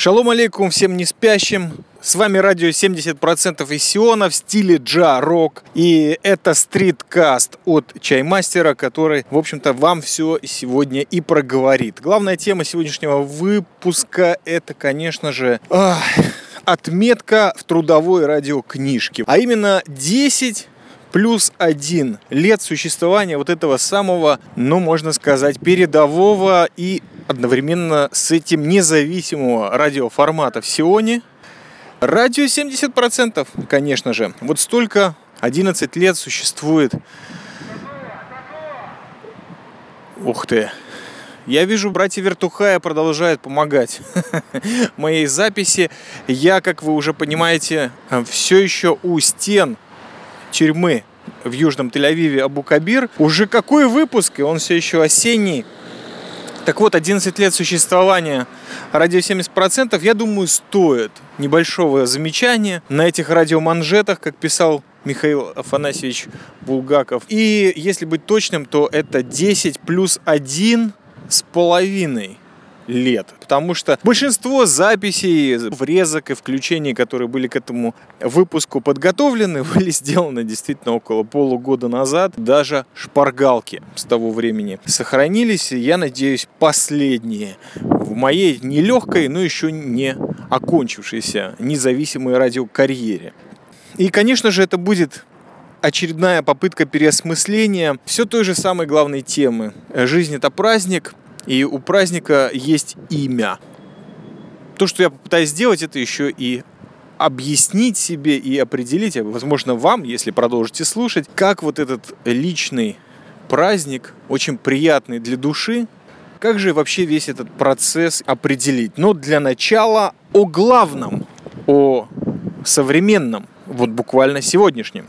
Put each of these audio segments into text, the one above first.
Шалом алейкум всем не спящим. С вами радио 70% из Сиона в стиле джа-рок. И это стриткаст от Чаймастера, который, в общем-то, вам все сегодня и проговорит. Главная тема сегодняшнего выпуска это, конечно же, ах, отметка в трудовой радиокнижке. А именно 10 плюс один лет существования вот этого самого, ну, можно сказать, передового и одновременно с этим независимого радиоформата в Сионе. Радио 70%, конечно же. Вот столько 11 лет существует. Ух ты. Я вижу, братья Вертухая продолжают помогать моей записи. Я, как вы уже понимаете, все еще у стен тюрьмы в Южном Тель-Авиве Абу-Кабир. Уже какой выпуск, и он все еще осенний. Так вот, 11 лет существования радио 70%, я думаю, стоит небольшого замечания на этих радиоманжетах, как писал Михаил Афанасьевич Булгаков. И если быть точным, то это 10 плюс 1 с половиной лет. Потому что большинство записей, врезок и включений, которые были к этому выпуску подготовлены, были сделаны действительно около полугода назад. Даже шпаргалки с того времени сохранились. Я надеюсь, последние в моей нелегкой, но еще не окончившейся независимой радиокарьере. И, конечно же, это будет очередная попытка переосмысления все той же самой главной темы. Жизнь это праздник, и у праздника есть имя. То, что я попытаюсь сделать, это еще и объяснить себе и определить, а, возможно, вам, если продолжите слушать, как вот этот личный праздник, очень приятный для души, как же вообще весь этот процесс определить? Но для начала о главном, о современном, вот буквально сегодняшнем.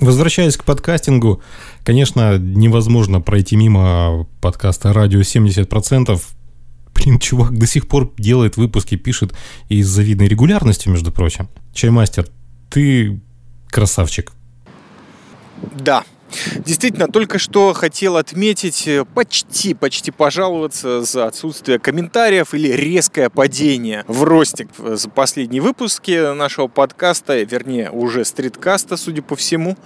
Возвращаясь к подкастингу, конечно, невозможно пройти мимо подкаста «Радио 70%». Блин, чувак до сих пор делает выпуски, пишет и с завидной регулярностью, между прочим. Чаймастер, ты красавчик. Да, Действительно, только что хотел отметить, э, почти, почти пожаловаться за отсутствие комментариев или резкое падение в ростик за последние выпуски нашего подкаста, вернее, уже стриткаста, судя по всему.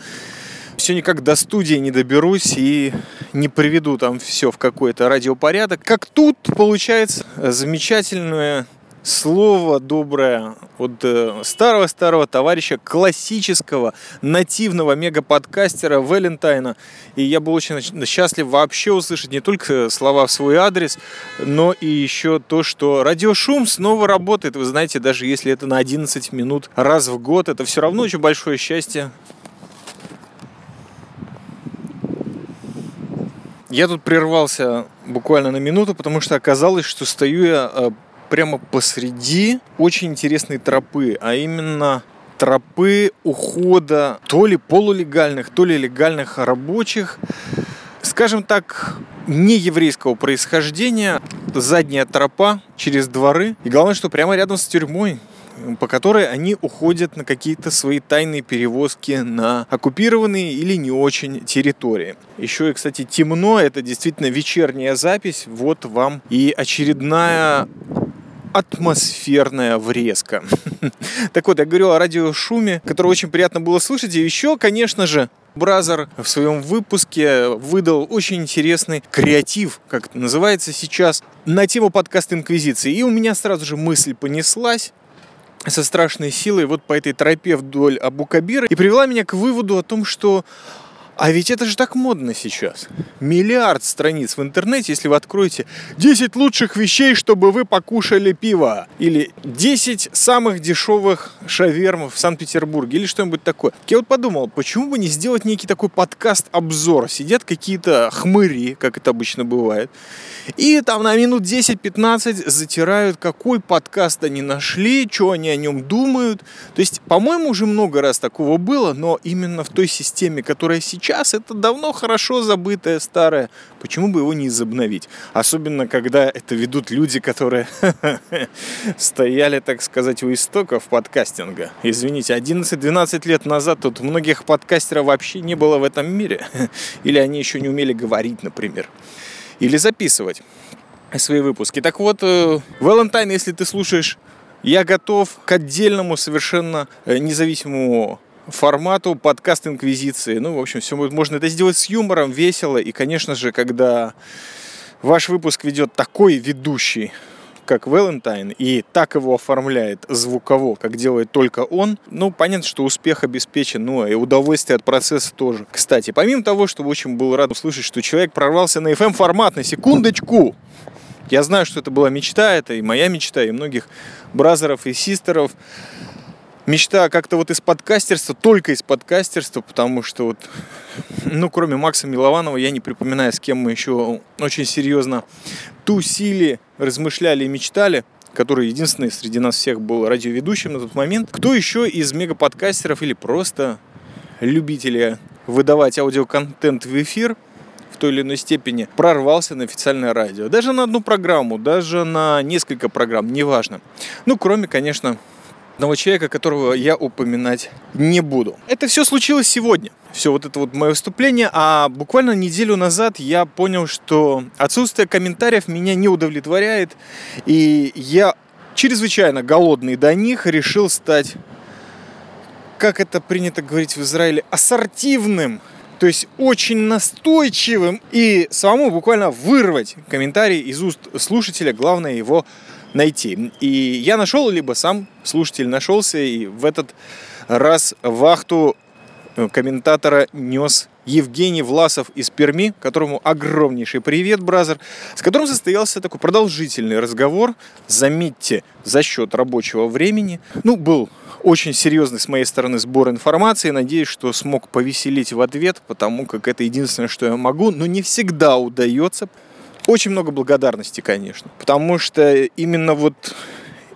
Все никак до студии не доберусь и не приведу там все в какой-то радиопорядок. Как тут получается замечательное слово доброе от старого-старого товарища, классического, нативного мегаподкастера Валентайна. И я был очень счастлив вообще услышать не только слова в свой адрес, но и еще то, что радиошум снова работает. Вы знаете, даже если это на 11 минут раз в год, это все равно очень большое счастье. Я тут прервался буквально на минуту, потому что оказалось, что стою я э, прямо посреди очень интересной тропы, а именно тропы ухода то ли полулегальных, то ли легальных рабочих, скажем так, не еврейского происхождения, задняя тропа через дворы. И главное, что прямо рядом с тюрьмой по которой они уходят на какие-то свои тайные перевозки на оккупированные или не очень территории. Еще и, кстати, темно, это действительно вечерняя запись. Вот вам и очередная атмосферная врезка. Так вот, я говорю о радиошуме, который очень приятно было слышать. И еще, конечно же, Бразер в своем выпуске выдал очень интересный креатив, как это называется сейчас, на тему подкаста Инквизиции. И у меня сразу же мысль понеслась со страшной силой вот по этой тропе вдоль Абу-Кабира и привела меня к выводу о том, что а ведь это же так модно сейчас. Миллиард страниц в интернете, если вы откроете 10 лучших вещей, чтобы вы покушали пиво. Или 10 самых дешевых шавермов в Санкт-Петербурге. Или что-нибудь такое. Я вот подумал, почему бы не сделать некий такой подкаст-обзор. Сидят какие-то хмыри, как это обычно бывает. И там на минут 10-15 затирают, какой подкаст они нашли, что они о нем думают. То есть, по-моему, уже много раз такого было, но именно в той системе, которая сейчас это давно хорошо забытое старое. Почему бы его не изобновить? Особенно, когда это ведут люди, которые стояли, так сказать, у истоков подкастинга. Извините, 11-12 лет назад тут многих подкастеров вообще не было в этом мире. Или они еще не умели говорить, например. Или записывать свои выпуски. Так вот, Валентайн, если ты слушаешь я готов к отдельному совершенно э, независимому формату подкаст Инквизиции. Ну, в общем, все можно это сделать с юмором, весело. И, конечно же, когда ваш выпуск ведет такой ведущий, как Валентайн, и так его оформляет звуково, как делает только он, ну, понятно, что успех обеспечен, ну, и удовольствие от процесса тоже. Кстати, помимо того, что очень был рад услышать, что человек прорвался на FM-формат, на секундочку, я знаю, что это была мечта, это и моя мечта, и многих бразеров и систеров. Мечта как-то вот из подкастерства, только из подкастерства, потому что вот, ну, кроме Макса Милованова, я не припоминаю, с кем мы еще очень серьезно тусили, размышляли и мечтали который единственный среди нас всех был радиоведущим на тот момент. Кто еще из мегаподкастеров или просто любителей выдавать аудиоконтент в эфир – в той или иной степени прорвался на официальное радио. Даже на одну программу, даже на несколько программ, неважно. Ну, кроме, конечно, одного человека, которого я упоминать не буду. Это все случилось сегодня. Все вот это вот мое выступление, а буквально неделю назад я понял, что отсутствие комментариев меня не удовлетворяет, и я чрезвычайно голодный до них решил стать, как это принято говорить в Израиле, ассортивным то есть очень настойчивым и самому буквально вырвать комментарий из уст слушателя, главное его найти. И я нашел, либо сам слушатель нашелся, и в этот раз вахту э, комментатора нес Евгений Власов из Перми, которому огромнейший привет, бразер, с которым состоялся такой продолжительный разговор, заметьте, за счет рабочего времени. Ну, был очень серьезный с моей стороны сбор информации. Надеюсь, что смог повеселить в ответ, потому как это единственное, что я могу, но не всегда удается. Очень много благодарности, конечно, потому что именно вот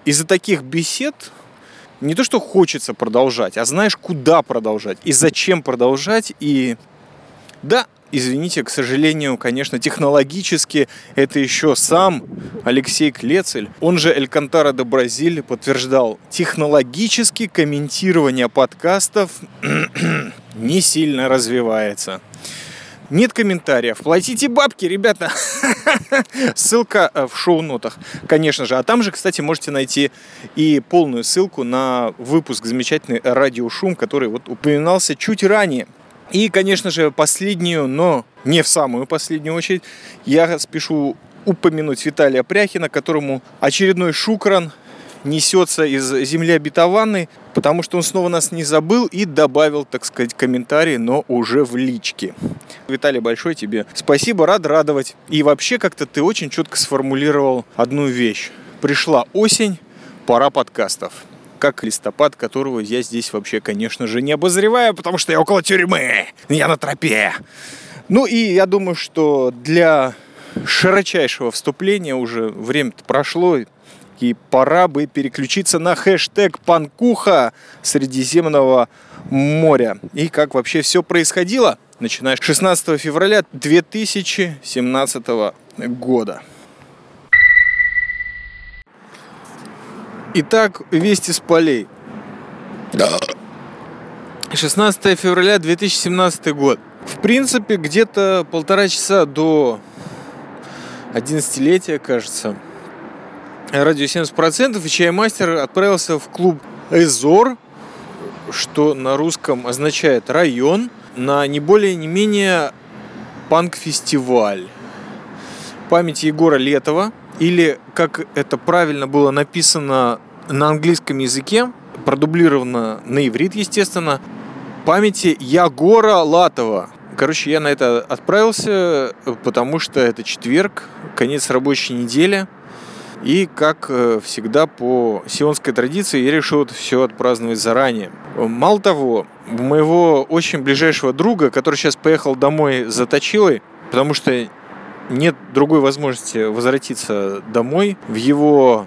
из-за таких бесед не то, что хочется продолжать, а знаешь, куда продолжать и зачем продолжать. И да, извините, к сожалению, конечно, технологически это еще сам Алексей Клецель, он же Эль Кантара де Бразиль, подтверждал, технологически комментирование подкастов не сильно развивается. Нет комментариев. Платите бабки, ребята. Ссылка э, в шоу-нотах, конечно же. А там же, кстати, можете найти и полную ссылку на выпуск замечательный радиошум, который вот упоминался чуть ранее. И, конечно же, последнюю, но не в самую последнюю очередь, я спешу упомянуть Виталия Пряхина, которому очередной шукран несется из земли обетованной, потому что он снова нас не забыл и добавил, так сказать, комментарий, но уже в личке. Виталий, большое тебе спасибо, рад радовать. И вообще как-то ты очень четко сформулировал одну вещь. Пришла осень, пора подкастов как листопад, которого я здесь вообще, конечно же, не обозреваю, потому что я около тюрьмы, я на тропе. Ну и я думаю, что для широчайшего вступления уже время прошло, и пора бы переключиться на хэштег «Панкуха Средиземного моря». И как вообще все происходило, начиная с 16 февраля 2017 года. Итак, вести с полей. 16 февраля 2017 год. В принципе, где-то полтора часа до 11-летия, кажется, радио 70%, и чаймастер отправился в клуб Эзор, что на русском означает район, на не более не менее панк-фестиваль. Память Егора Летова, или, как это правильно было написано на английском языке, продублировано на иврит, естественно, памяти Ягора Латова. Короче, я на это отправился, потому что это четверг, конец рабочей недели. И, как э, всегда, по сионской традиции, я решил это все отпраздновать заранее. Мало того, моего очень ближайшего друга, который сейчас поехал домой за точилой, потому что нет другой возможности возвратиться домой в его,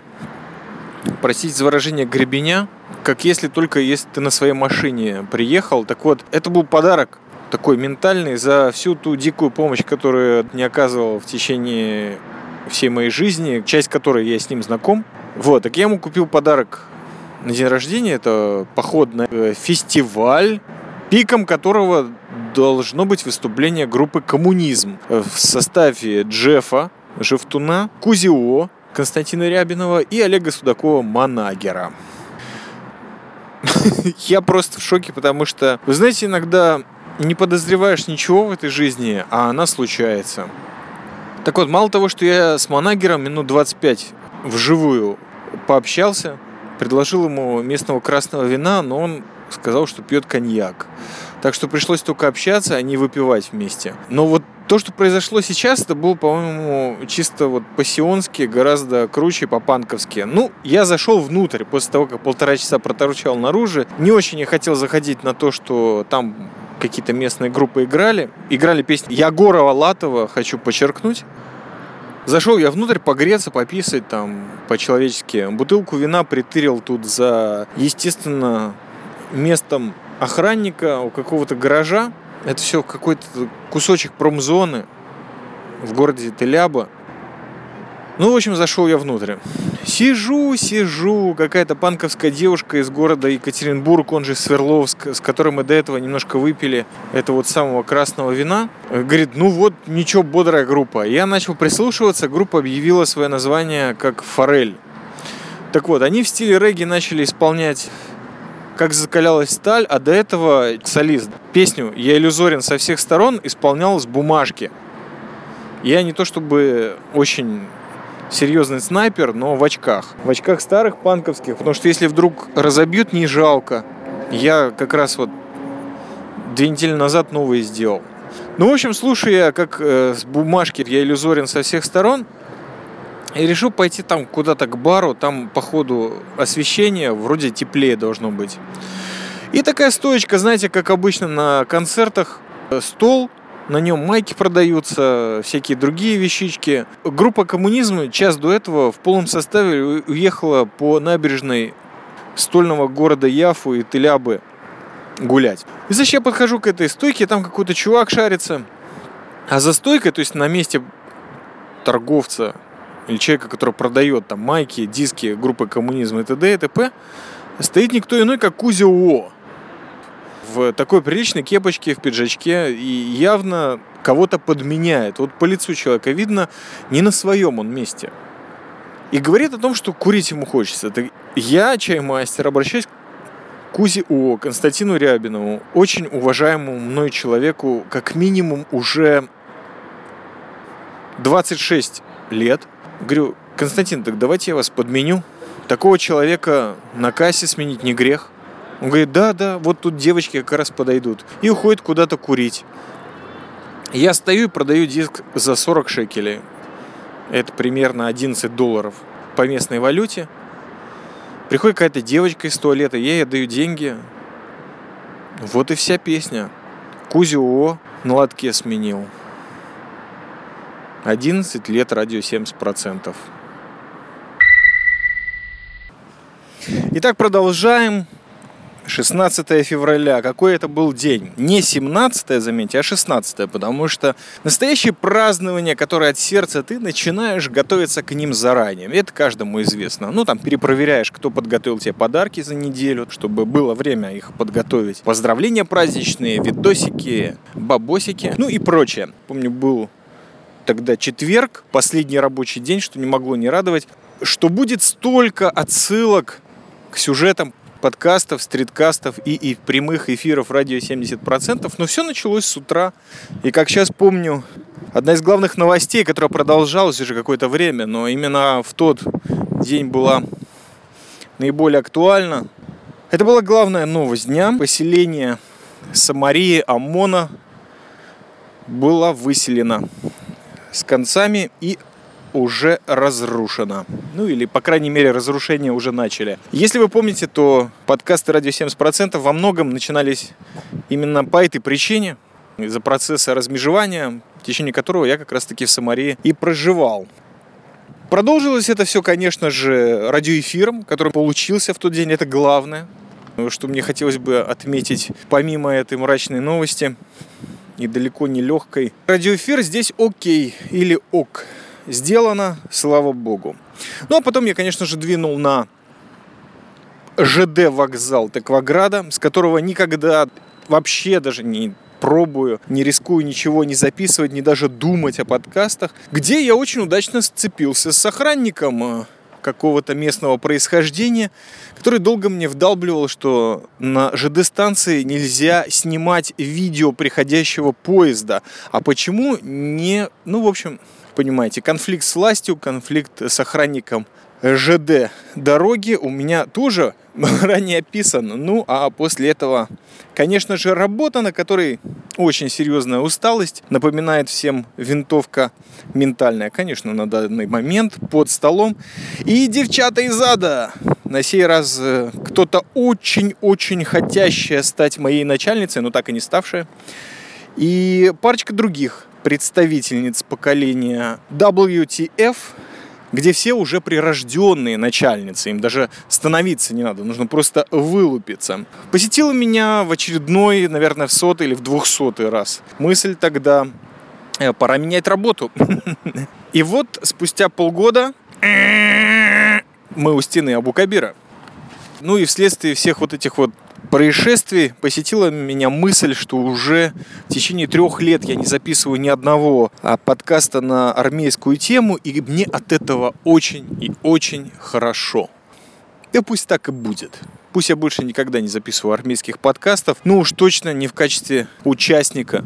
простите за выражение, гребеня, как если только если ты на своей машине приехал. Так вот, это был подарок такой ментальный за всю ту дикую помощь, которую не оказывал в течение всей моей жизни, часть которой я с ним знаком. Вот, так я ему купил подарок на день рождения. Это поход на э, фестиваль, пиком которого должно быть выступление группы «Коммунизм» в составе Джеффа, Жевтуна, Кузио, Константина Рябинова и Олега Судакова Манагера. Я просто в шоке, потому что, вы знаете, иногда не подозреваешь ничего в этой жизни, а она случается. Так вот, мало того, что я с Манагером минут 25 вживую пообщался, предложил ему местного красного вина, но он сказал, что пьет коньяк. Так что пришлось только общаться, а не выпивать вместе. Но вот то, что произошло сейчас, это было, по-моему, чисто вот по-сионски, гораздо круче, по-панковски. Ну, я зашел внутрь после того, как полтора часа проторчал наружу. Не очень я хотел заходить на то, что там какие-то местные группы играли. Играли песни Ягорова Латова, хочу подчеркнуть. Зашел я внутрь погреться, пописать там по-человечески. Бутылку вина притырил тут за, естественно, местом охранника у какого-то гаража. Это все какой-то кусочек промзоны в городе Теляба. Ну, в общем, зашел я внутрь. Сижу, сижу, какая-то панковская девушка из города Екатеринбург, он же Сверловск, с которой мы до этого немножко выпили это вот самого красного вина. Говорит, ну вот, ничего, бодрая группа. Я начал прислушиваться, группа объявила свое название как «Форель». Так вот, они в стиле регги начали исполнять как закалялась сталь, а до этого солист песню «Я иллюзорен со всех сторон» исполнял с бумажки. Я не то чтобы очень серьезный снайпер, но в очках. В очках старых панковских, потому что если вдруг разобьют, не жалко. Я как раз вот две недели назад новые сделал. Ну, в общем, слушая, как э, с бумажки я иллюзорен со всех сторон, и решил пойти там куда-то к бару, там по ходу освещение вроде теплее должно быть. И такая стоечка, знаете, как обычно на концертах, э, стол, на нем майки продаются, всякие другие вещички. Группа «Коммунизм» час до этого в полном составе уехала по набережной стольного города Яфу и Телябы гулять. И значит, я подхожу к этой стойке, там какой-то чувак шарится. А за стойкой, то есть на месте торговца или человека, который продает там майки, диски группы коммунизм и т.д. и т.п., стоит никто иной, как Кузя О. В такой приличной кепочке, в пиджачке и явно кого-то подменяет. Вот по лицу человека видно, не на своем он месте. И говорит о том, что курить ему хочется. Это я, чаймастер, обращаюсь к Кузе О, Константину Рябинову, очень уважаемому мной человеку, как минимум уже 26 лет, Говорю, Константин, так давайте я вас подменю. Такого человека на кассе сменить не грех. Он говорит, да, да, вот тут девочки как раз подойдут. И уходит куда-то курить. Я стою и продаю диск за 40 шекелей. Это примерно 11 долларов по местной валюте. Приходит какая-то девочка из туалета, я ей даю деньги. Вот и вся песня. Кузю на лотке сменил. 11 лет радио 70%. Итак, продолжаем. 16 февраля. Какой это был день? Не 17, заметьте, а 16, потому что настоящее празднование, которое от сердца ты начинаешь готовиться к ним заранее. Это каждому известно. Ну, там перепроверяешь, кто подготовил тебе подарки за неделю, чтобы было время их подготовить. Поздравления праздничные, видосики, бабосики, ну и прочее. Помню, был тогда четверг, последний рабочий день, что не могло не радовать, что будет столько отсылок к сюжетам подкастов, стриткастов и, и прямых эфиров радио 70%. Но все началось с утра. И как сейчас помню, одна из главных новостей, которая продолжалась уже какое-то время, но именно в тот день была наиболее актуальна. Это была главная новость дня. Поселение Самарии Амона было выселено с концами и уже разрушена. Ну или, по крайней мере, разрушение уже начали. Если вы помните, то подкасты «Радио 70%» во многом начинались именно по этой причине, из-за процесса размежевания, в течение которого я как раз-таки в Самарии и проживал. Продолжилось это все, конечно же, радиоэфиром, который получился в тот день, это главное. что мне хотелось бы отметить помимо этой мрачной новости и далеко не легкой. Радиоэфир здесь окей или ок. Сделано, слава богу. Ну а потом я, конечно же, двинул на ЖД вокзал Текваграда, с которого никогда вообще даже не пробую, не рискую ничего не записывать, не даже думать о подкастах, где я очень удачно сцепился с охранником э, какого-то местного происхождения, который долго мне вдалбливал, что на ЖД-станции нельзя снимать видео приходящего поезда. А почему не... Ну, в общем, понимаете, конфликт с властью, конфликт с охранником ЖД дороги у меня тоже ранее описан. Ну, а после этого, конечно же, работа, на которой очень серьезная усталость, напоминает всем винтовка ментальная, конечно, на данный момент под столом. И девчата из ада, на сей раз э, кто-то очень-очень хотящая стать моей начальницей, но так и не ставшая. И парочка других представительниц поколения WTF – где все уже прирожденные начальницы, им даже становиться не надо, нужно просто вылупиться. Посетила меня в очередной, наверное, в сотый или в двухсотый раз. Мысль тогда, э, пора менять работу. И вот спустя полгода мы у стены Абу-Кабира. Ну и вследствие всех вот этих вот происшествий посетила меня мысль, что уже в течение трех лет я не записываю ни одного а, подкаста на армейскую тему, и мне от этого очень и очень хорошо. Да пусть так и будет. Пусть я больше никогда не записываю армейских подкастов, но уж точно не в качестве участника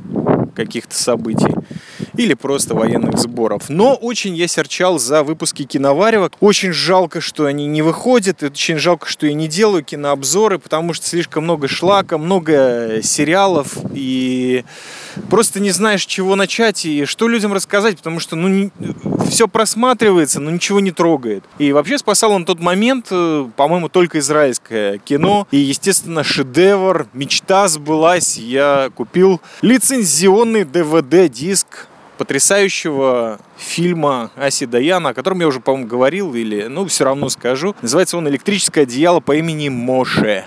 каких-то событий или просто военных сборов. Но очень я серчал за выпуски киноваревок. Очень жалко, что они не выходят. Очень жалко, что я не делаю кинообзоры, потому что слишком много шлака, много сериалов и просто не знаешь, чего начать и что людям рассказать, потому что ну, не, все просматривается, но ничего не трогает. И вообще спасал он тот момент, э, по-моему, только израильское кино. И, естественно, шедевр, мечта сбылась. Я купил лицензионный DVD-диск потрясающего фильма Аси Даяна, о котором я уже, по-моему, говорил, или, ну, все равно скажу. Называется он «Электрическое одеяло по имени Моше».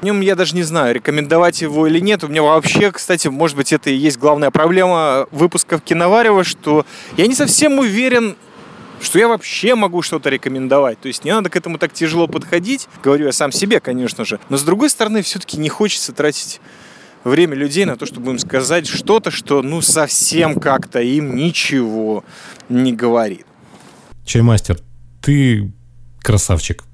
В нем я даже не знаю, рекомендовать его или нет. У меня вообще, кстати, может быть, это и есть главная проблема выпусков Киноварева, что я не совсем уверен, что я вообще могу что-то рекомендовать. То есть не надо к этому так тяжело подходить. Говорю я сам себе, конечно же. Но с другой стороны, все-таки не хочется тратить время людей на то, чтобы им сказать что-то, что ну совсем как-то им ничего не говорит. Чаймастер, ты красавчик.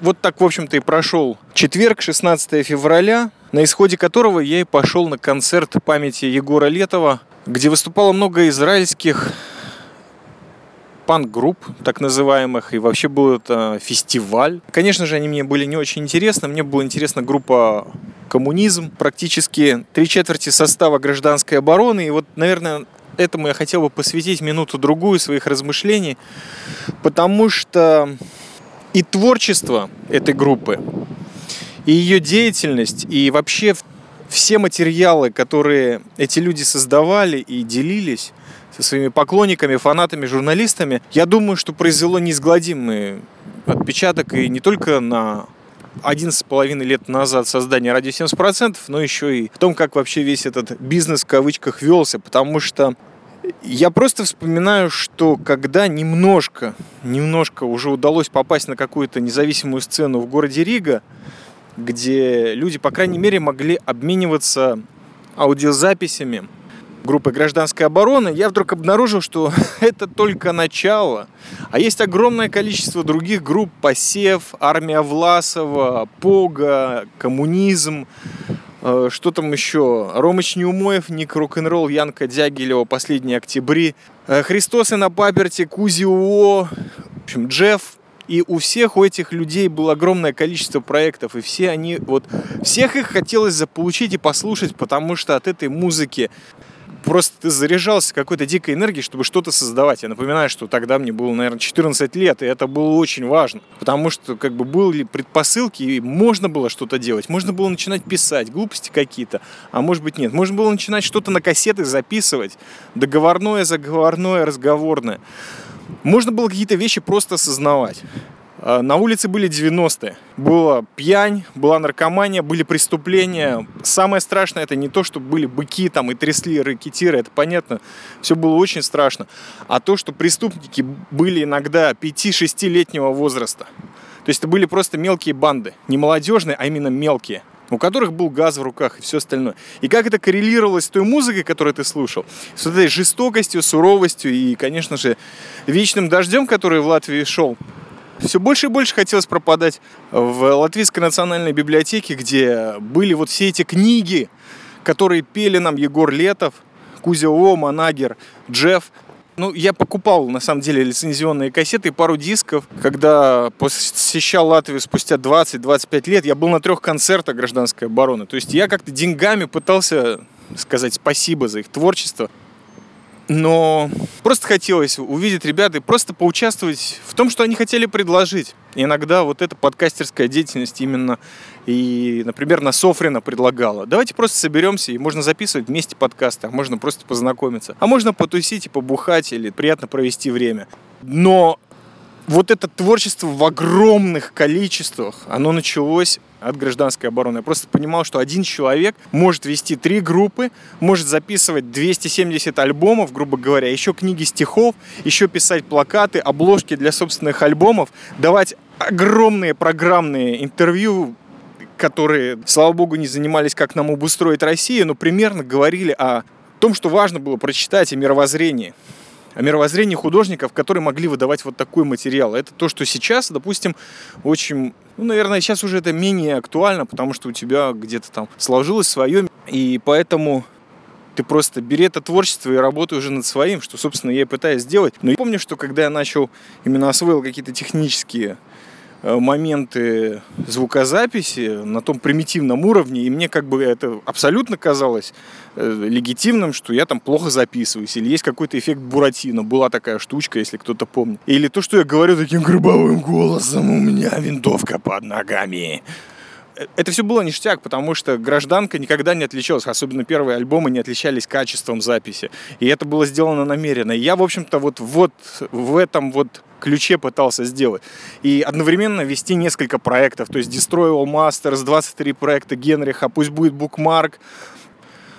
Вот так, в общем-то, и прошел четверг, 16 февраля, на исходе которого я и пошел на концерт памяти Егора Летова, где выступало много израильских панк-групп, так называемых, и вообще был это фестиваль. Конечно же, они мне были не очень интересны. Мне была интересна группа коммунизм, практически три четверти состава гражданской обороны. И вот, наверное, этому я хотел бы посвятить минуту-другую своих размышлений, потому что и творчество этой группы, и ее деятельность, и вообще все материалы, которые эти люди создавали и делились со своими поклонниками, фанатами, журналистами, я думаю, что произвело неизгладимый отпечаток и не только на 11,5 лет назад создания радио 70%, но еще и в том, как вообще весь этот бизнес в кавычках велся, потому что я просто вспоминаю, что когда немножко, немножко уже удалось попасть на какую-то независимую сцену в городе Рига, где люди, по крайней мере, могли обмениваться аудиозаписями группы гражданской обороны, я вдруг обнаружил, что это только начало. А есть огромное количество других групп, посев, армия Власова, Пога, коммунизм, э, что там еще? Ромыч Неумоев, Ник Рок-н-ролл, Янка Дягилева, Последние октябри, э, Христосы на паперте, Кузи Уо, в общем, Джефф, и у всех у этих людей было огромное количество проектов, и все они, вот, всех их хотелось заполучить и послушать, потому что от этой музыки просто ты заряжался какой-то дикой энергией, чтобы что-то создавать. Я напоминаю, что тогда мне было, наверное, 14 лет, и это было очень важно, потому что как бы были предпосылки, и можно было что-то делать, можно было начинать писать, глупости какие-то, а может быть нет. Можно было начинать что-то на кассеты записывать, договорное, заговорное, разговорное. Можно было какие-то вещи просто осознавать. А, на улице были 90-е. Была пьянь, была наркомания, были преступления. Самое страшное это не то, что были быки там и трясли ракетиры, это понятно. Все было очень страшно. А то, что преступники были иногда 5-6-летнего возраста. То есть это были просто мелкие банды. Не молодежные, а именно мелкие у которых был газ в руках и все остальное. И как это коррелировалось с той музыкой, которую ты слушал, с вот этой жестокостью, суровостью и, конечно же, вечным дождем, который в Латвии шел все больше и больше хотелось пропадать в Латвийской национальной библиотеке, где были вот все эти книги, которые пели нам Егор Летов, Кузя О, Манагер, Джефф. Ну, я покупал, на самом деле, лицензионные кассеты и пару дисков. Когда посещал Латвию спустя 20-25 лет, я был на трех концертах гражданской обороны. То есть я как-то деньгами пытался сказать спасибо за их творчество но просто хотелось увидеть ребят и просто поучаствовать в том, что они хотели предложить. Иногда вот эта подкастерская деятельность именно и, например, на Софрина предлагала. Давайте просто соберемся, и можно записывать вместе подкасты, а можно просто познакомиться. А можно потусить и побухать, или приятно провести время. Но вот это творчество в огромных количествах, оно началось от гражданской обороны. Я просто понимал, что один человек может вести три группы, может записывать 270 альбомов, грубо говоря, еще книги стихов, еще писать плакаты, обложки для собственных альбомов, давать огромные программные интервью которые, слава богу, не занимались, как нам обустроить Россию, но примерно говорили о том, что важно было прочитать, о мировоззрении о мировоззрении художников, которые могли выдавать вот такой материал. Это то, что сейчас, допустим, очень, ну, наверное, сейчас уже это менее актуально, потому что у тебя где-то там сложилось свое, и поэтому ты просто бери это творчество и работай уже над своим, что, собственно, я и пытаюсь сделать. Но я помню, что когда я начал, именно освоил какие-то технические моменты звукозаписи на том примитивном уровне, и мне как бы это абсолютно казалось э, легитимным, что я там плохо записываюсь, или есть какой-то эффект Буратино, была такая штучка, если кто-то помнит. Или то, что я говорю таким грубовым голосом, у меня винтовка под ногами это все было ништяк, потому что гражданка никогда не отличалась, особенно первые альбомы не отличались качеством записи. И это было сделано намеренно. И я, в общем-то, вот, вот в этом вот ключе пытался сделать. И одновременно вести несколько проектов. То есть Destroy All Masters, 23 проекта Генриха, пусть будет Bookmark,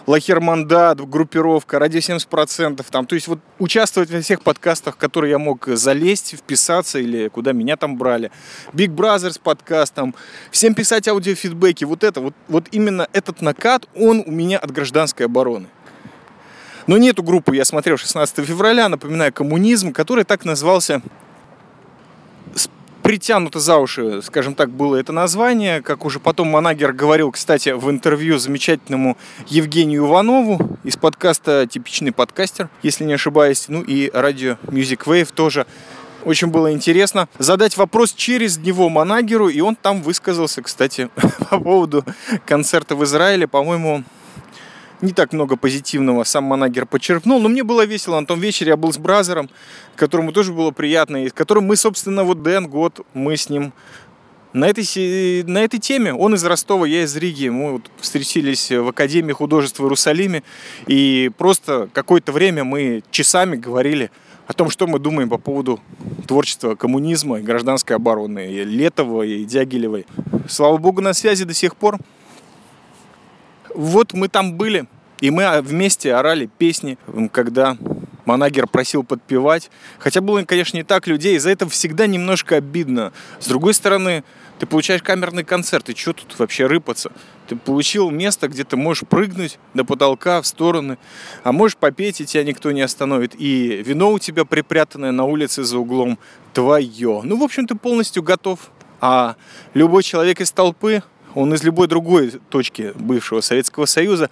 Лахермандат, группировка, радио 70%. Там, то есть вот участвовать во всех подкастах, в которые я мог залезть, вписаться или куда меня там брали. Big Brothers подкаст, там, всем писать аудиофидбэки. Вот это, вот, вот именно этот накат, он у меня от гражданской обороны. Но нету группы, я смотрел 16 февраля, напоминаю, коммунизм, который так назывался притянуто за уши, скажем так, было это название. Как уже потом Манагер говорил, кстати, в интервью замечательному Евгению Иванову из подкаста «Типичный подкастер», если не ошибаюсь, ну и радио Music Wave тоже. Очень было интересно задать вопрос через него Манагеру, и он там высказался, кстати, по поводу концерта в Израиле. По-моему, не так много позитивного сам Манагер подчеркнул, но мне было весело на том вечере, я был с Бразером, которому тоже было приятно, и с которым мы, собственно, вот Дэн год, мы с ним на этой, на этой теме. Он из Ростова, я из Риги. Мы вот встретились в Академии художества в Иерусалиме. И просто какое-то время мы часами говорили о том, что мы думаем по поводу творчества коммунизма и гражданской обороны, и Летова, и Дягилевой. Слава богу, на связи до сих пор. Вот мы там были, и мы вместе орали песни, когда Манагер просил подпевать. Хотя было, конечно, не так людей, и за это всегда немножко обидно. С другой стороны, ты получаешь камерный концерт, и что тут вообще рыпаться? Ты получил место, где ты можешь прыгнуть до потолка, в стороны, а можешь попеть, и тебя никто не остановит. И вино у тебя припрятанное на улице за углом твое. Ну, в общем, ты полностью готов. А любой человек из толпы он из любой другой точки бывшего Советского Союза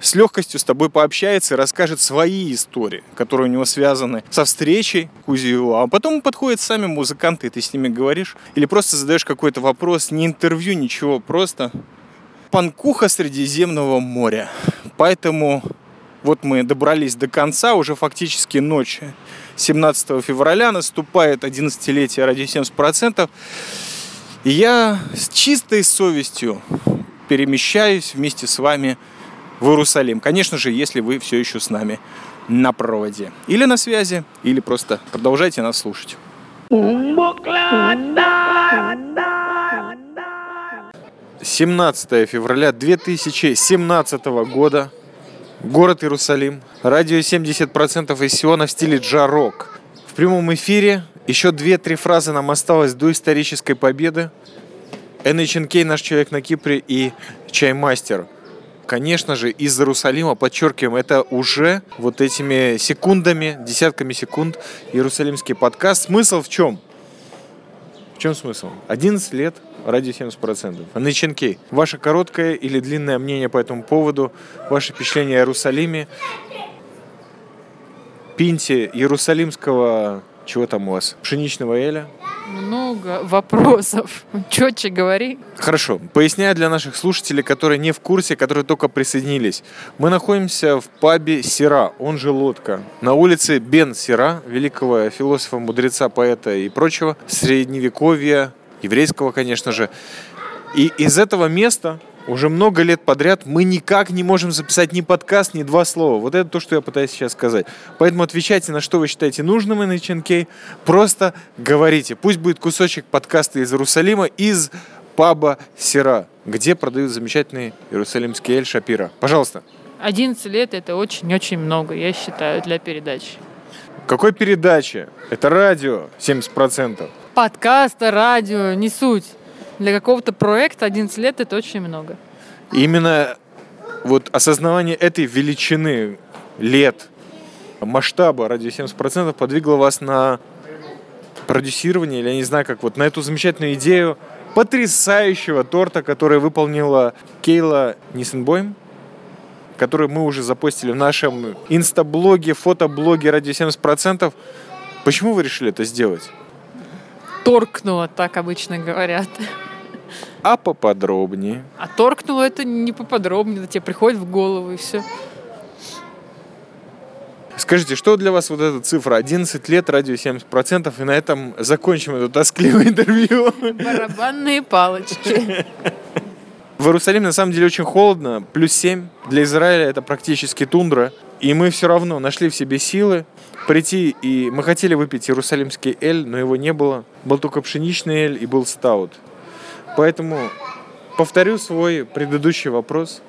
с легкостью с тобой пообщается и расскажет свои истории, которые у него связаны со встречей Кузиева. А потом подходят сами музыканты, и ты с ними говоришь. Или просто задаешь какой-то вопрос, не интервью, ничего, просто панкуха Средиземного моря. Поэтому вот мы добрались до конца, уже фактически ночь 17 февраля, наступает 11-летие радио 70%. И я с чистой совестью перемещаюсь вместе с вами в Иерусалим. Конечно же, если вы все еще с нами на проводе. Или на связи, или просто продолжайте нас слушать. 17 февраля 2017 года. Город Иерусалим. Радио 70% из Сиона в стиле джарок. В прямом эфире еще две-три фразы нам осталось до исторической победы. NHNK, наш человек на Кипре и Чаймастер. Конечно же, из Иерусалима, подчеркиваем, это уже вот этими секундами, десятками секунд иерусалимский подкаст. Смысл в чем? В чем смысл? 11 лет ради 70%. NHNK, ваше короткое или длинное мнение по этому поводу, ваше впечатление о Иерусалиме, пинте иерусалимского, чего там у вас, пшеничного эля, много вопросов. Четче говори. Хорошо. Поясняю для наших слушателей, которые не в курсе, которые только присоединились. Мы находимся в пабе Сира, он же Лодка, на улице Бен Сира, великого философа, мудреца, поэта и прочего, средневековья, еврейского, конечно же. И из этого места уже много лет подряд мы никак не можем записать ни подкаст, ни два слова. Вот это то, что я пытаюсь сейчас сказать. Поэтому отвечайте на что вы считаете нужным, NHNK. Просто говорите. Пусть будет кусочек подкаста из Иерусалима, из паба Сера, где продают замечательный иерусалимский эль Шапира. Пожалуйста. 11 лет это очень-очень много, я считаю, для передачи. Какой передачи? Это радио 70%. Подкаста, радио, не суть. Для какого-то проекта 11 лет это очень много. Именно вот осознавание этой величины лет, масштаба ради 70% подвигло вас на продюсирование, или я не знаю как, вот на эту замечательную идею потрясающего торта, который выполнила Кейла Нисенбойм, который мы уже запостили в нашем инстаблоге, фотоблоге ради 70%. Почему вы решили это сделать? Торкнуло, так обычно говорят. А поподробнее? А торкнуло это не поподробнее, тебе приходит в голову и все. Скажите, что для вас вот эта цифра? 11 лет, радио 70%, и на этом закончим это тоскливое интервью. Барабанные палочки. В Иерусалиме на самом деле очень холодно, плюс 7. Для Израиля это практически тундра. И мы все равно нашли в себе силы прийти, и мы хотели выпить иерусалимский эль, но его не было. Был только пшеничный эль и был стаут. Поэтому повторю свой предыдущий вопрос.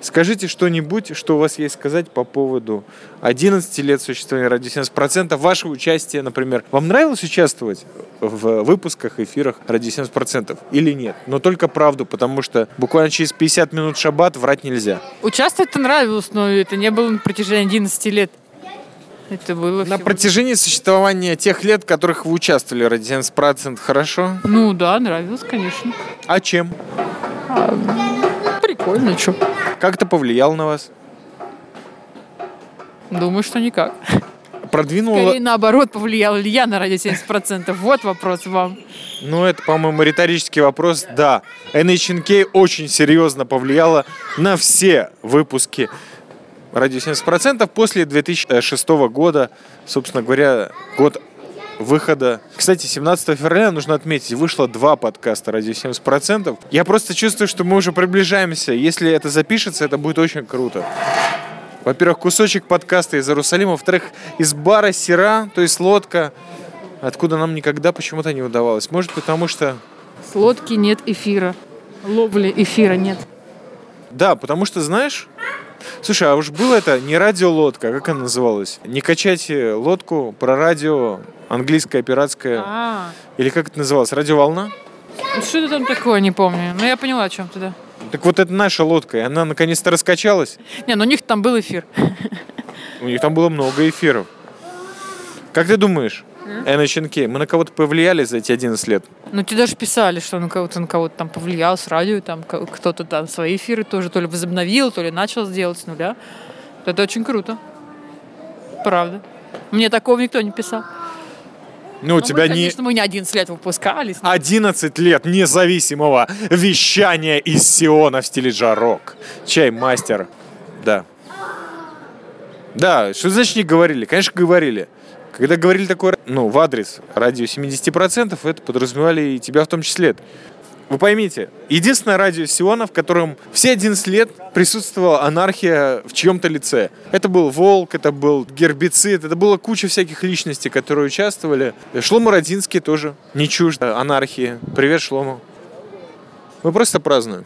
Скажите что-нибудь, что у вас есть сказать по поводу 11 лет существования радио 70%, вашего участия, например. Вам нравилось участвовать в выпусках, эфирах радио 70% или нет? Но только правду, потому что буквально через 50 минут шаббат врать нельзя. Участвовать-то нравилось, но это не было на протяжении 11 лет. Это было На всего- протяжении существования тех лет, в которых вы участвовали ради 70%, хорошо? Ну да, нравилось, конечно. А чем? Прикольно, что? Как это повлияло на вас? Думаю, что никак. Продвинуло... Скорее наоборот, повлияла ли я на радио 70%? Вот вопрос вам. Ну, это, по-моему, риторический вопрос. Да, NHNK очень серьезно повлияла на все выпуски радио 70% после 2006 года, собственно говоря, год выхода. Кстати, 17 февраля, нужно отметить, вышло два подкаста «Радио 70%». Я просто чувствую, что мы уже приближаемся. Если это запишется, это будет очень круто. Во-первых, кусочек подкаста из Иерусалима. Во-вторых, из бара Сера, то есть лодка, откуда нам никогда почему-то не удавалось. Может, потому что... С лодки нет эфира. Ловли эфира нет. Да, потому что, знаешь... Слушай, а уж было это не радиолодка, а как она называлась? Не качайте лодку про радио, английская, пиратская. А, Или как это называлось? Радиоволна? ну что это там такое, не помню. Но я поняла, о чем ты, да. Так вот это наша лодка, и она наконец-то раскачалась. Не, ну у них там был эфир. У них там было много эфиров. Как ты думаешь, NHNK, мы на кого-то повлияли за эти 11 лет? Ну, тебе даже писали, что на кого-то на кого-то там повлиял с радио, там кто-то там свои эфиры тоже то ли возобновил, то ли начал сделать с нуля. Это очень круто. Правда. Мне такого никто не писал. Ну, у Ну, тебя мы, не... Конечно, мы не 11 лет выпускались. 11 лет независимого вещания из Сиона в стиле джарок. Чай мастер. Да. Да, что значит не говорили? Конечно, говорили. Когда говорили такое, ну, в адрес радио 70%, это подразумевали и тебя в том числе. Вы поймите, единственное радио Сиона, в котором все 11 лет присутствовала анархия в чьем-то лице. Это был Волк, это был Гербицид, это была куча всяких личностей, которые участвовали. Шлома Родинский тоже не чужд анархии. Привет, Шлому. Мы просто празднуем.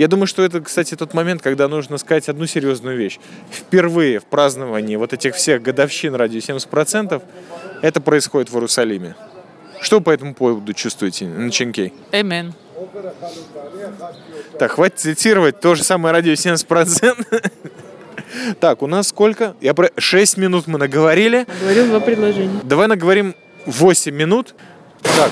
Я думаю, что это, кстати, тот момент, когда нужно сказать одну серьезную вещь. Впервые в праздновании вот этих всех годовщин радио 70% это происходит в Иерусалиме. Что вы по этому поводу чувствуете, Наченкей? Amen. Так, хватит цитировать то же самое радио 70%. Так, у нас сколько? Я про 6 минут мы наговорили. Говорил два предложения. Давай наговорим 8 минут. Так,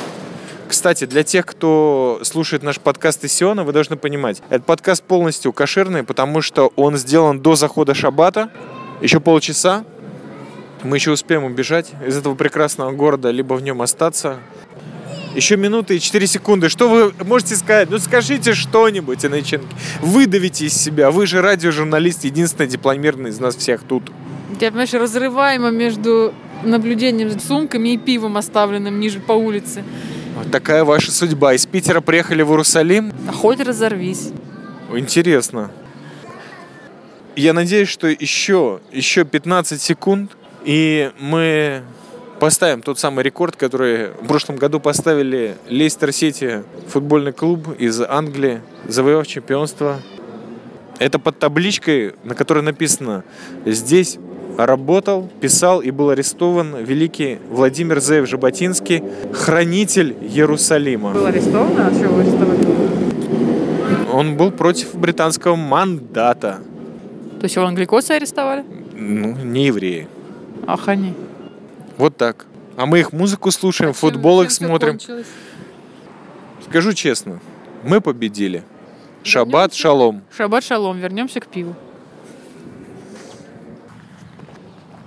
кстати, для тех, кто слушает наш подкаст из Сиона, вы должны понимать, этот подкаст полностью кошерный, потому что он сделан до захода шаббата. Еще полчаса. Мы еще успеем убежать из этого прекрасного города, либо в нем остаться. Еще минуты и 4 секунды. Что вы можете сказать? Ну скажите что-нибудь, Иначенко. Выдавите из себя. Вы же радиожурналист, единственный дипломированный из нас всех тут. Я, понимаешь, разрываемо между наблюдением за сумками и пивом, оставленным ниже по улице. Такая ваша судьба. Из Питера приехали в Иерусалим. А хоть разорвись. Интересно. Я надеюсь, что еще, еще 15 секунд, и мы поставим тот самый рекорд, который в прошлом году поставили Лейстер Сити, футбольный клуб из Англии, завоевав чемпионство. Это под табличкой, на которой написано «Здесь работал, писал и был арестован великий Владимир Зеев Жаботинский, хранитель Иерусалима». Был арестован, а чего арестовали? Он был против британского мандата. То есть его англикосы арестовали? Ну, не евреи. Ах, они. Вот так. А мы их музыку слушаем, футбол их смотрим. Скажу честно, мы победили. Шаббат шалом. Шаббат шалом, вернемся к пиву.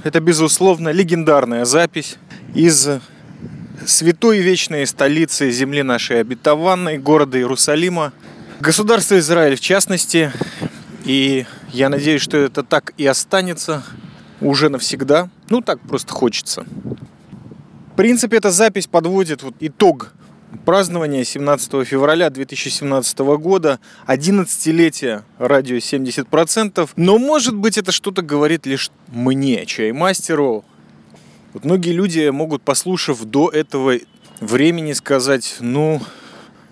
Это, безусловно, легендарная запись из святой вечной столицы земли нашей обетованной, города Иерусалима, государства Израиль в частности. И я надеюсь, что это так и останется уже навсегда. Ну, так просто хочется. В принципе, эта запись подводит вот итог празднования 17 февраля 2017 года, 11-летие радио 70%. Но, может быть, это что-то говорит лишь мне, чаймастеру. Вот многие люди могут, послушав до этого времени, сказать, ну,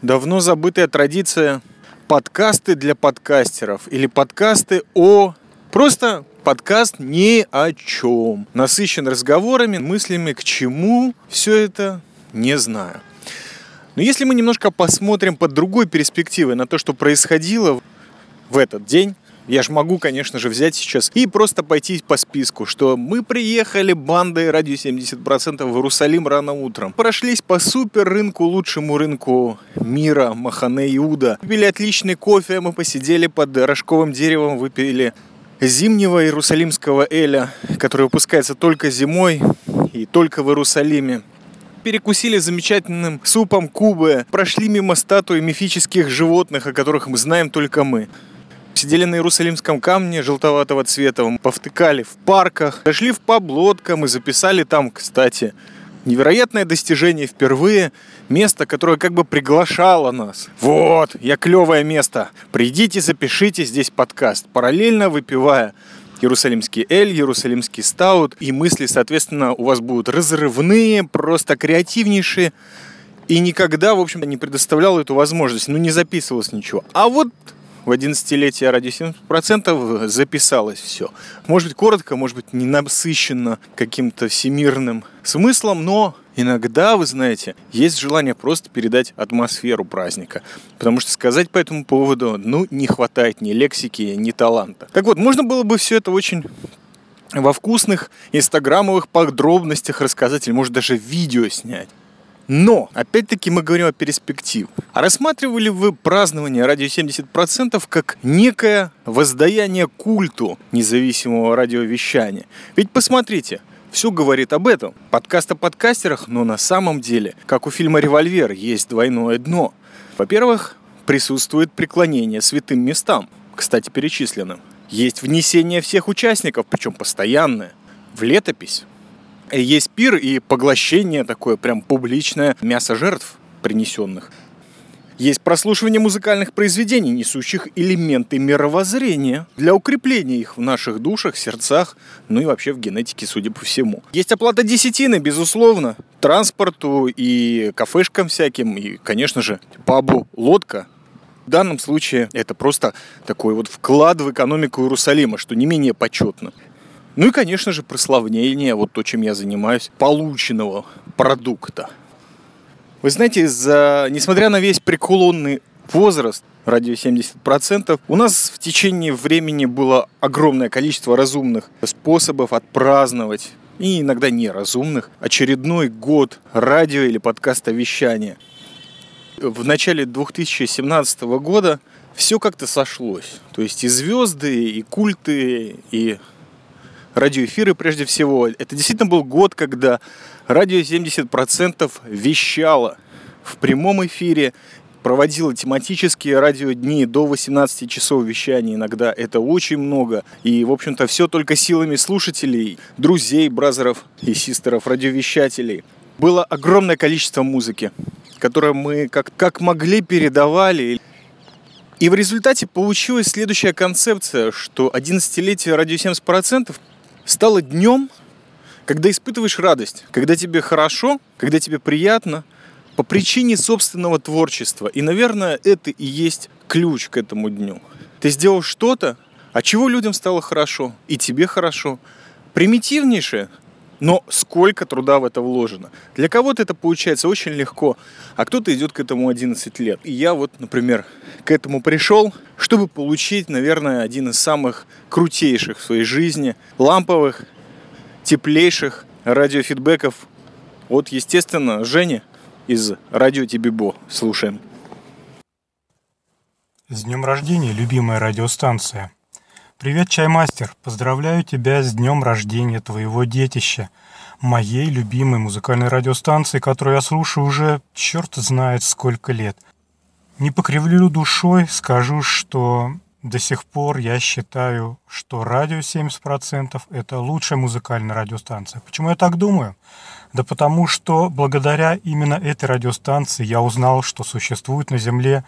давно забытая традиция подкасты для подкастеров или подкасты о... Просто подкаст ни о чем. Насыщен разговорами, мыслями, к чему все это, не знаю. Но если мы немножко посмотрим под другой перспективой на то, что происходило в этот день, я же могу, конечно же, взять сейчас и просто пойти по списку, что мы приехали бандой радио 70% в Иерусалим рано утром. Прошлись по супер рынку, лучшему рынку мира, Махане Иуда. Пили отличный кофе, мы посидели под рожковым деревом, выпили зимнего иерусалимского эля, который выпускается только зимой и только в Иерусалиме. Перекусили замечательным супом кубы, прошли мимо статуи мифических животных, о которых мы знаем только мы. Сидели на Иерусалимском камне желтоватого цвета, повтыкали в парках, зашли в паб и записали там, кстати, невероятное достижение впервые, место, которое как бы приглашало нас. Вот, я клевое место. Придите, запишите здесь подкаст, параллельно выпивая Иерусалимский эль, Иерусалимский стаут. И мысли, соответственно, у вас будут разрывные, просто креативнейшие. И никогда, в общем-то, не предоставлял эту возможность. Ну, не записывалось ничего. А вот в 11-летие ради 70% записалось все. Может быть, коротко, может быть, не насыщенно каким-то всемирным смыслом, но иногда, вы знаете, есть желание просто передать атмосферу праздника. Потому что сказать по этому поводу, ну, не хватает ни лексики, ни таланта. Так вот, можно было бы все это очень во вкусных инстаграмовых подробностях рассказать, или может даже видео снять. Но, опять-таки, мы говорим о перспективах. А рассматривали вы празднование радио 70% как некое воздаяние культу независимого радиовещания? Ведь посмотрите, все говорит об этом. Подкаст о подкастерах, но на самом деле, как у фильма «Револьвер», есть двойное дно. Во-первых, присутствует преклонение святым местам, кстати, перечисленным. Есть внесение всех участников, причем постоянное, в летопись. Есть пир и поглощение такое прям публичное мясо жертв принесенных. Есть прослушивание музыкальных произведений, несущих элементы мировоззрения для укрепления их в наших душах, сердцах, ну и вообще в генетике, судя по всему. Есть оплата десятины, безусловно, транспорту и кафешкам всяким, и, конечно же, пабу «Лодка», в данном случае это просто такой вот вклад в экономику Иерусалима, что не менее почетно. Ну и, конечно же, прославление, вот то, чем я занимаюсь, полученного продукта. Вы знаете, за, несмотря на весь преклонный возраст, радио 70%, у нас в течение времени было огромное количество разумных способов отпраздновать и иногда неразумных очередной год радио или подкаста вещания – в начале 2017 года все как-то сошлось. То есть и звезды, и культы, и радиоэфиры прежде всего. Это действительно был год, когда радио 70% вещало в прямом эфире, проводила тематические радиодни до 18 часов вещания иногда. Это очень много. И, в общем-то, все только силами слушателей, друзей, бразеров и систеров, радиовещателей. Было огромное количество музыки которое мы как, как могли передавали. И в результате получилась следующая концепция, что 11-летие радио 70% стало днем, когда испытываешь радость, когда тебе хорошо, когда тебе приятно, по причине собственного творчества. И, наверное, это и есть ключ к этому дню. Ты сделал что-то, от чего людям стало хорошо, и тебе хорошо. Примитивнейшее, но сколько труда в это вложено. Для кого-то это получается очень легко, а кто-то идет к этому 11 лет. И я вот, например, к этому пришел, чтобы получить, наверное, один из самых крутейших в своей жизни, ламповых, теплейших радиофидбэков от, естественно, Жени из радио Тибибо. Слушаем. С днем рождения, любимая радиостанция. Привет, чаймастер! Поздравляю тебя с днем рождения твоего детища, моей любимой музыкальной радиостанции, которую я слушаю уже черт знает сколько лет. Не покривлю душой, скажу, что до сих пор я считаю, что радио 70% это лучшая музыкальная радиостанция. Почему я так думаю? Да потому что благодаря именно этой радиостанции я узнал, что существует на Земле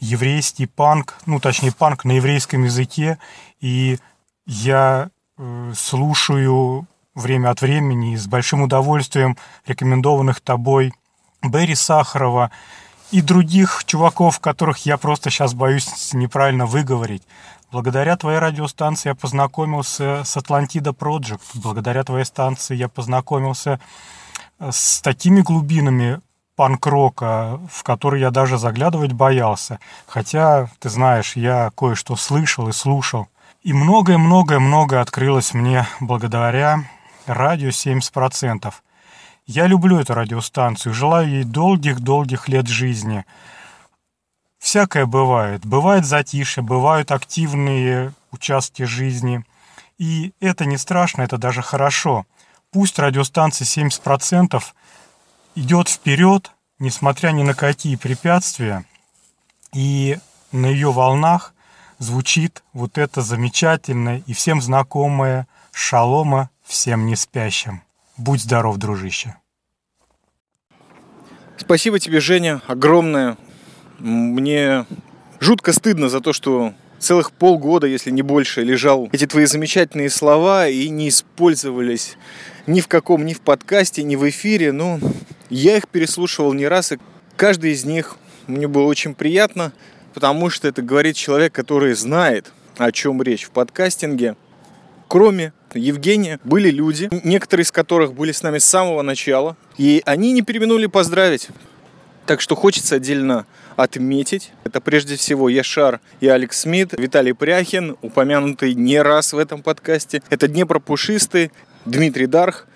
еврейский панк, ну точнее панк на еврейском языке, и я э, слушаю время от времени с большим удовольствием рекомендованных тобой Берри Сахарова и других чуваков, которых я просто сейчас боюсь неправильно выговорить. Благодаря твоей радиостанции я познакомился с Атлантида Project. Благодаря твоей станции я познакомился э, с такими глубинами панк-рока, в который я даже заглядывать боялся. Хотя, ты знаешь, я кое-что слышал и слушал. И многое-многое-многое открылось мне благодаря радио 70%. Я люблю эту радиостанцию, желаю ей долгих-долгих лет жизни. Всякое бывает. Бывает затишье, бывают активные участки жизни. И это не страшно, это даже хорошо. Пусть радиостанция 70% идет вперед, несмотря ни на какие препятствия, и на ее волнах звучит вот это замечательное и всем знакомое «Шалома всем не спящим». Будь здоров, дружище. Спасибо тебе, Женя, огромное. Мне жутко стыдно за то, что целых полгода, если не больше, лежал эти твои замечательные слова и не использовались ни в каком, ни в подкасте, ни в эфире. Ну, я их переслушивал не раз, и каждый из них мне было очень приятно, потому что это говорит человек, который знает, о чем речь в подкастинге. Кроме Евгения были люди, некоторые из которых были с нами с самого начала, и они не переминули поздравить. Так что хочется отдельно отметить. Это прежде всего Яшар и Алекс Смит, Виталий Пряхин, упомянутый не раз в этом подкасте. Это Днепропушистый, Дмитрий Дарх.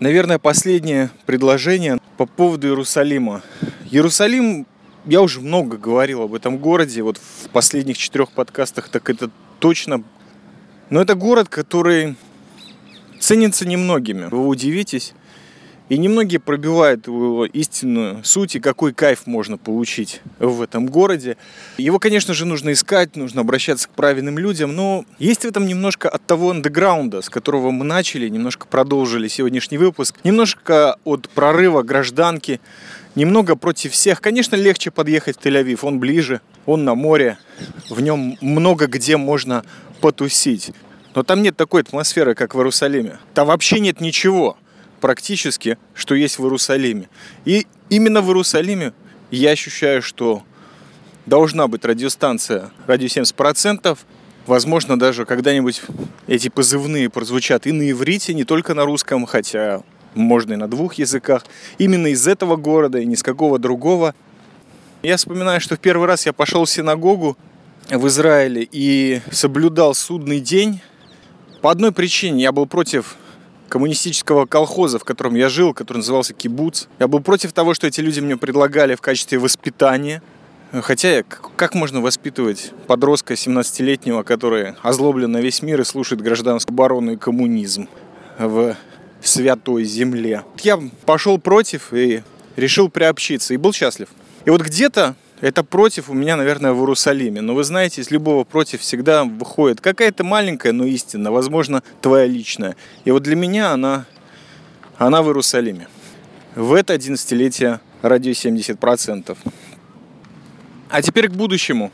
Наверное, последнее предложение по поводу Иерусалима. Иерусалим, я уже много говорил об этом городе, вот в последних четырех подкастах, так это точно. Но это город, который ценится немногими. Вы удивитесь. И немногие пробивают его истинную суть и какой кайф можно получить в этом городе. Его, конечно же, нужно искать, нужно обращаться к правильным людям, но есть в этом немножко от того андеграунда, с которого мы начали, немножко продолжили сегодняшний выпуск, немножко от прорыва гражданки, немного против всех. Конечно, легче подъехать в Тель-Авив, он ближе, он на море, в нем много где можно потусить. Но там нет такой атмосферы, как в Иерусалиме. Там вообще нет ничего практически, что есть в Иерусалиме. И именно в Иерусалиме я ощущаю, что должна быть радиостанция радио 70%. Возможно, даже когда-нибудь эти позывные прозвучат и на иврите, не только на русском, хотя можно и на двух языках. Именно из этого города и ни с какого другого. Я вспоминаю, что в первый раз я пошел в синагогу в Израиле и соблюдал судный день. По одной причине я был против коммунистического колхоза, в котором я жил, который назывался Кибуц. Я был против того, что эти люди мне предлагали в качестве воспитания. Хотя, как можно воспитывать подростка 17-летнего, который озлоблен на весь мир и слушает гражданскую оборону и коммунизм в святой земле? Я пошел против и решил приобщиться, и был счастлив. И вот где-то это против у меня, наверное, в Иерусалиме. Но вы знаете, из любого против всегда выходит какая-то маленькая, но истина, возможно, твоя личная. И вот для меня она, она в Иерусалиме. В это 11-летие радио 70%. А теперь к будущему.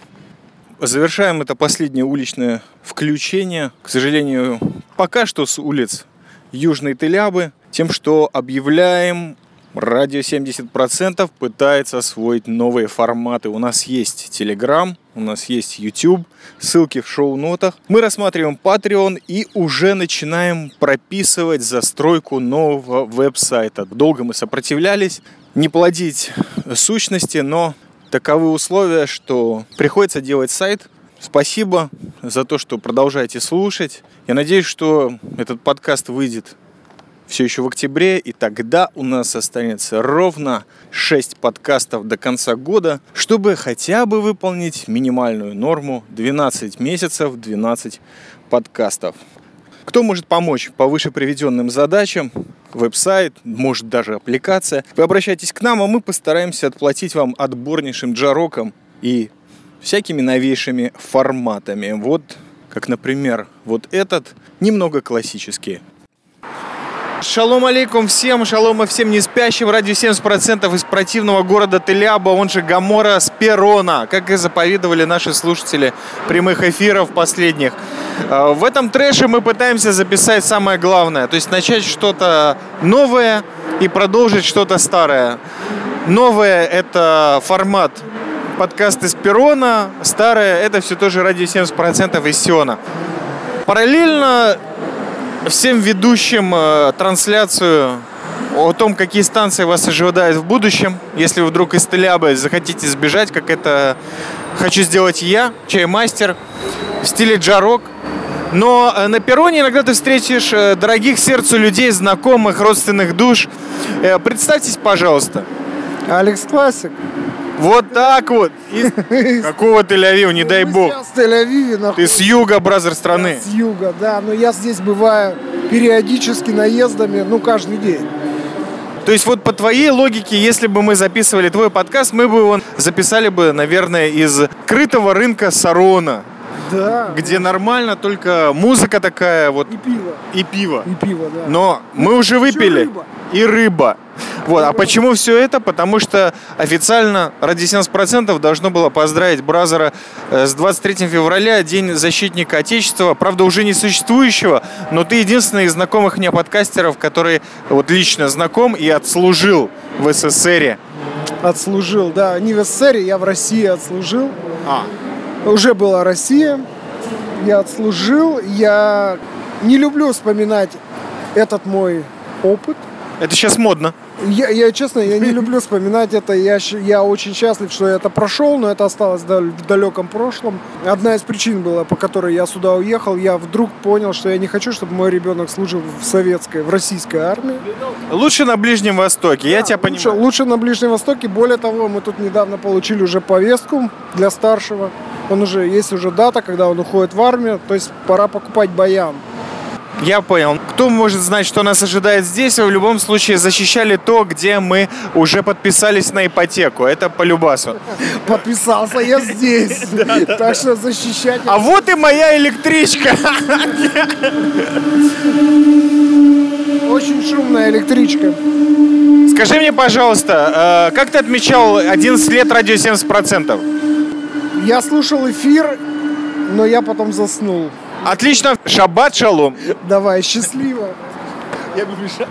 Завершаем это последнее уличное включение. К сожалению, пока что с улиц Южной Телябы, тем, что объявляем Радио 70% пытается освоить новые форматы. У нас есть Telegram, у нас есть YouTube, ссылки в шоу-нотах. Мы рассматриваем Patreon и уже начинаем прописывать застройку нового веб-сайта. Долго мы сопротивлялись, не плодить сущности, но таковы условия, что приходится делать сайт. Спасибо за то, что продолжаете слушать. Я надеюсь, что этот подкаст выйдет все еще в октябре, и тогда у нас останется ровно 6 подкастов до конца года, чтобы хотя бы выполнить минимальную норму 12 месяцев, 12 подкастов. Кто может помочь по выше приведенным задачам? Веб-сайт, может даже аппликация. Вы обращайтесь к нам, а мы постараемся отплатить вам отборнейшим джароком и всякими новейшими форматами. Вот, как, например, вот этот, немного классический. Шалом алейкум всем, шалом и всем не спящим. Радио 70% из противного города Теляба, он же Гамора с Перона, как и заповедовали наши слушатели прямых эфиров последних. А, в этом трэше мы пытаемся записать самое главное, то есть начать что-то новое и продолжить что-то старое. Новое – это формат подкаст из Перона, старое – это все тоже радио 70% из Сиона. Параллельно всем ведущим э, трансляцию о том, какие станции вас ожидают в будущем. Если вы вдруг из Телябы захотите сбежать, как это хочу сделать я, чаймастер, в стиле джарок. Но э, на перроне иногда ты встретишь э, дорогих сердцу людей, знакомых, родственных душ. Представьтесь, пожалуйста. Алекс Классик. Вот так вот. Из какого Тель-Авива, не дай бог. Ты с юга, бразер страны. С юга, да. Но я здесь бываю периодически наездами, ну, каждый день. То есть вот по твоей логике, если бы мы записывали твой подкаст, мы бы его записали бы, наверное, из крытого рынка Сарона. Да. Где нормально только музыка такая вот. И пиво. И пиво. И пиво, да. Но мы уже выпили. рыба. И рыба. Вот. А почему все это? Потому что официально ради 70% должно было поздравить Бразера э, с 23 февраля, День защитника Отечества. Правда, уже не существующего, но ты единственный из знакомых мне подкастеров, который вот лично знаком и отслужил в СССР. Отслужил, да. Не в СССР, я в России отслужил. А, Уже была Россия. Я отслужил. Я не люблю вспоминать этот мой опыт. это сейчас модно. Я, я, честно, я не люблю вспоминать это. Я, я очень счастлив, что я это прошел, но это осталось в далеком прошлом. Одна из причин была, по которой я сюда уехал. Я вдруг понял, что я не хочу, чтобы мой ребенок служил в советской, в российской армии. Лучше на Ближнем Востоке, я тебя лучше, понимаю. лучше на Ближнем Востоке. Более того, мы тут недавно получили уже повестку для старшего. Он уже есть уже дата, когда он уходит в армию. То есть пора покупать баян. Я понял. Кто может знать, что нас ожидает здесь? Вы в любом случае защищали то, где мы уже подписались на ипотеку. Это по любасу. Подписался я здесь. Так что защищать. А вот и моя электричка. Очень шумная электричка. Скажи мне, пожалуйста, э, как ты отмечал 11 лет радио 70%? Я слушал эфир, но я потом заснул. Отлично. Шаббат шалом. Давай, счастливо. Я бы мешал.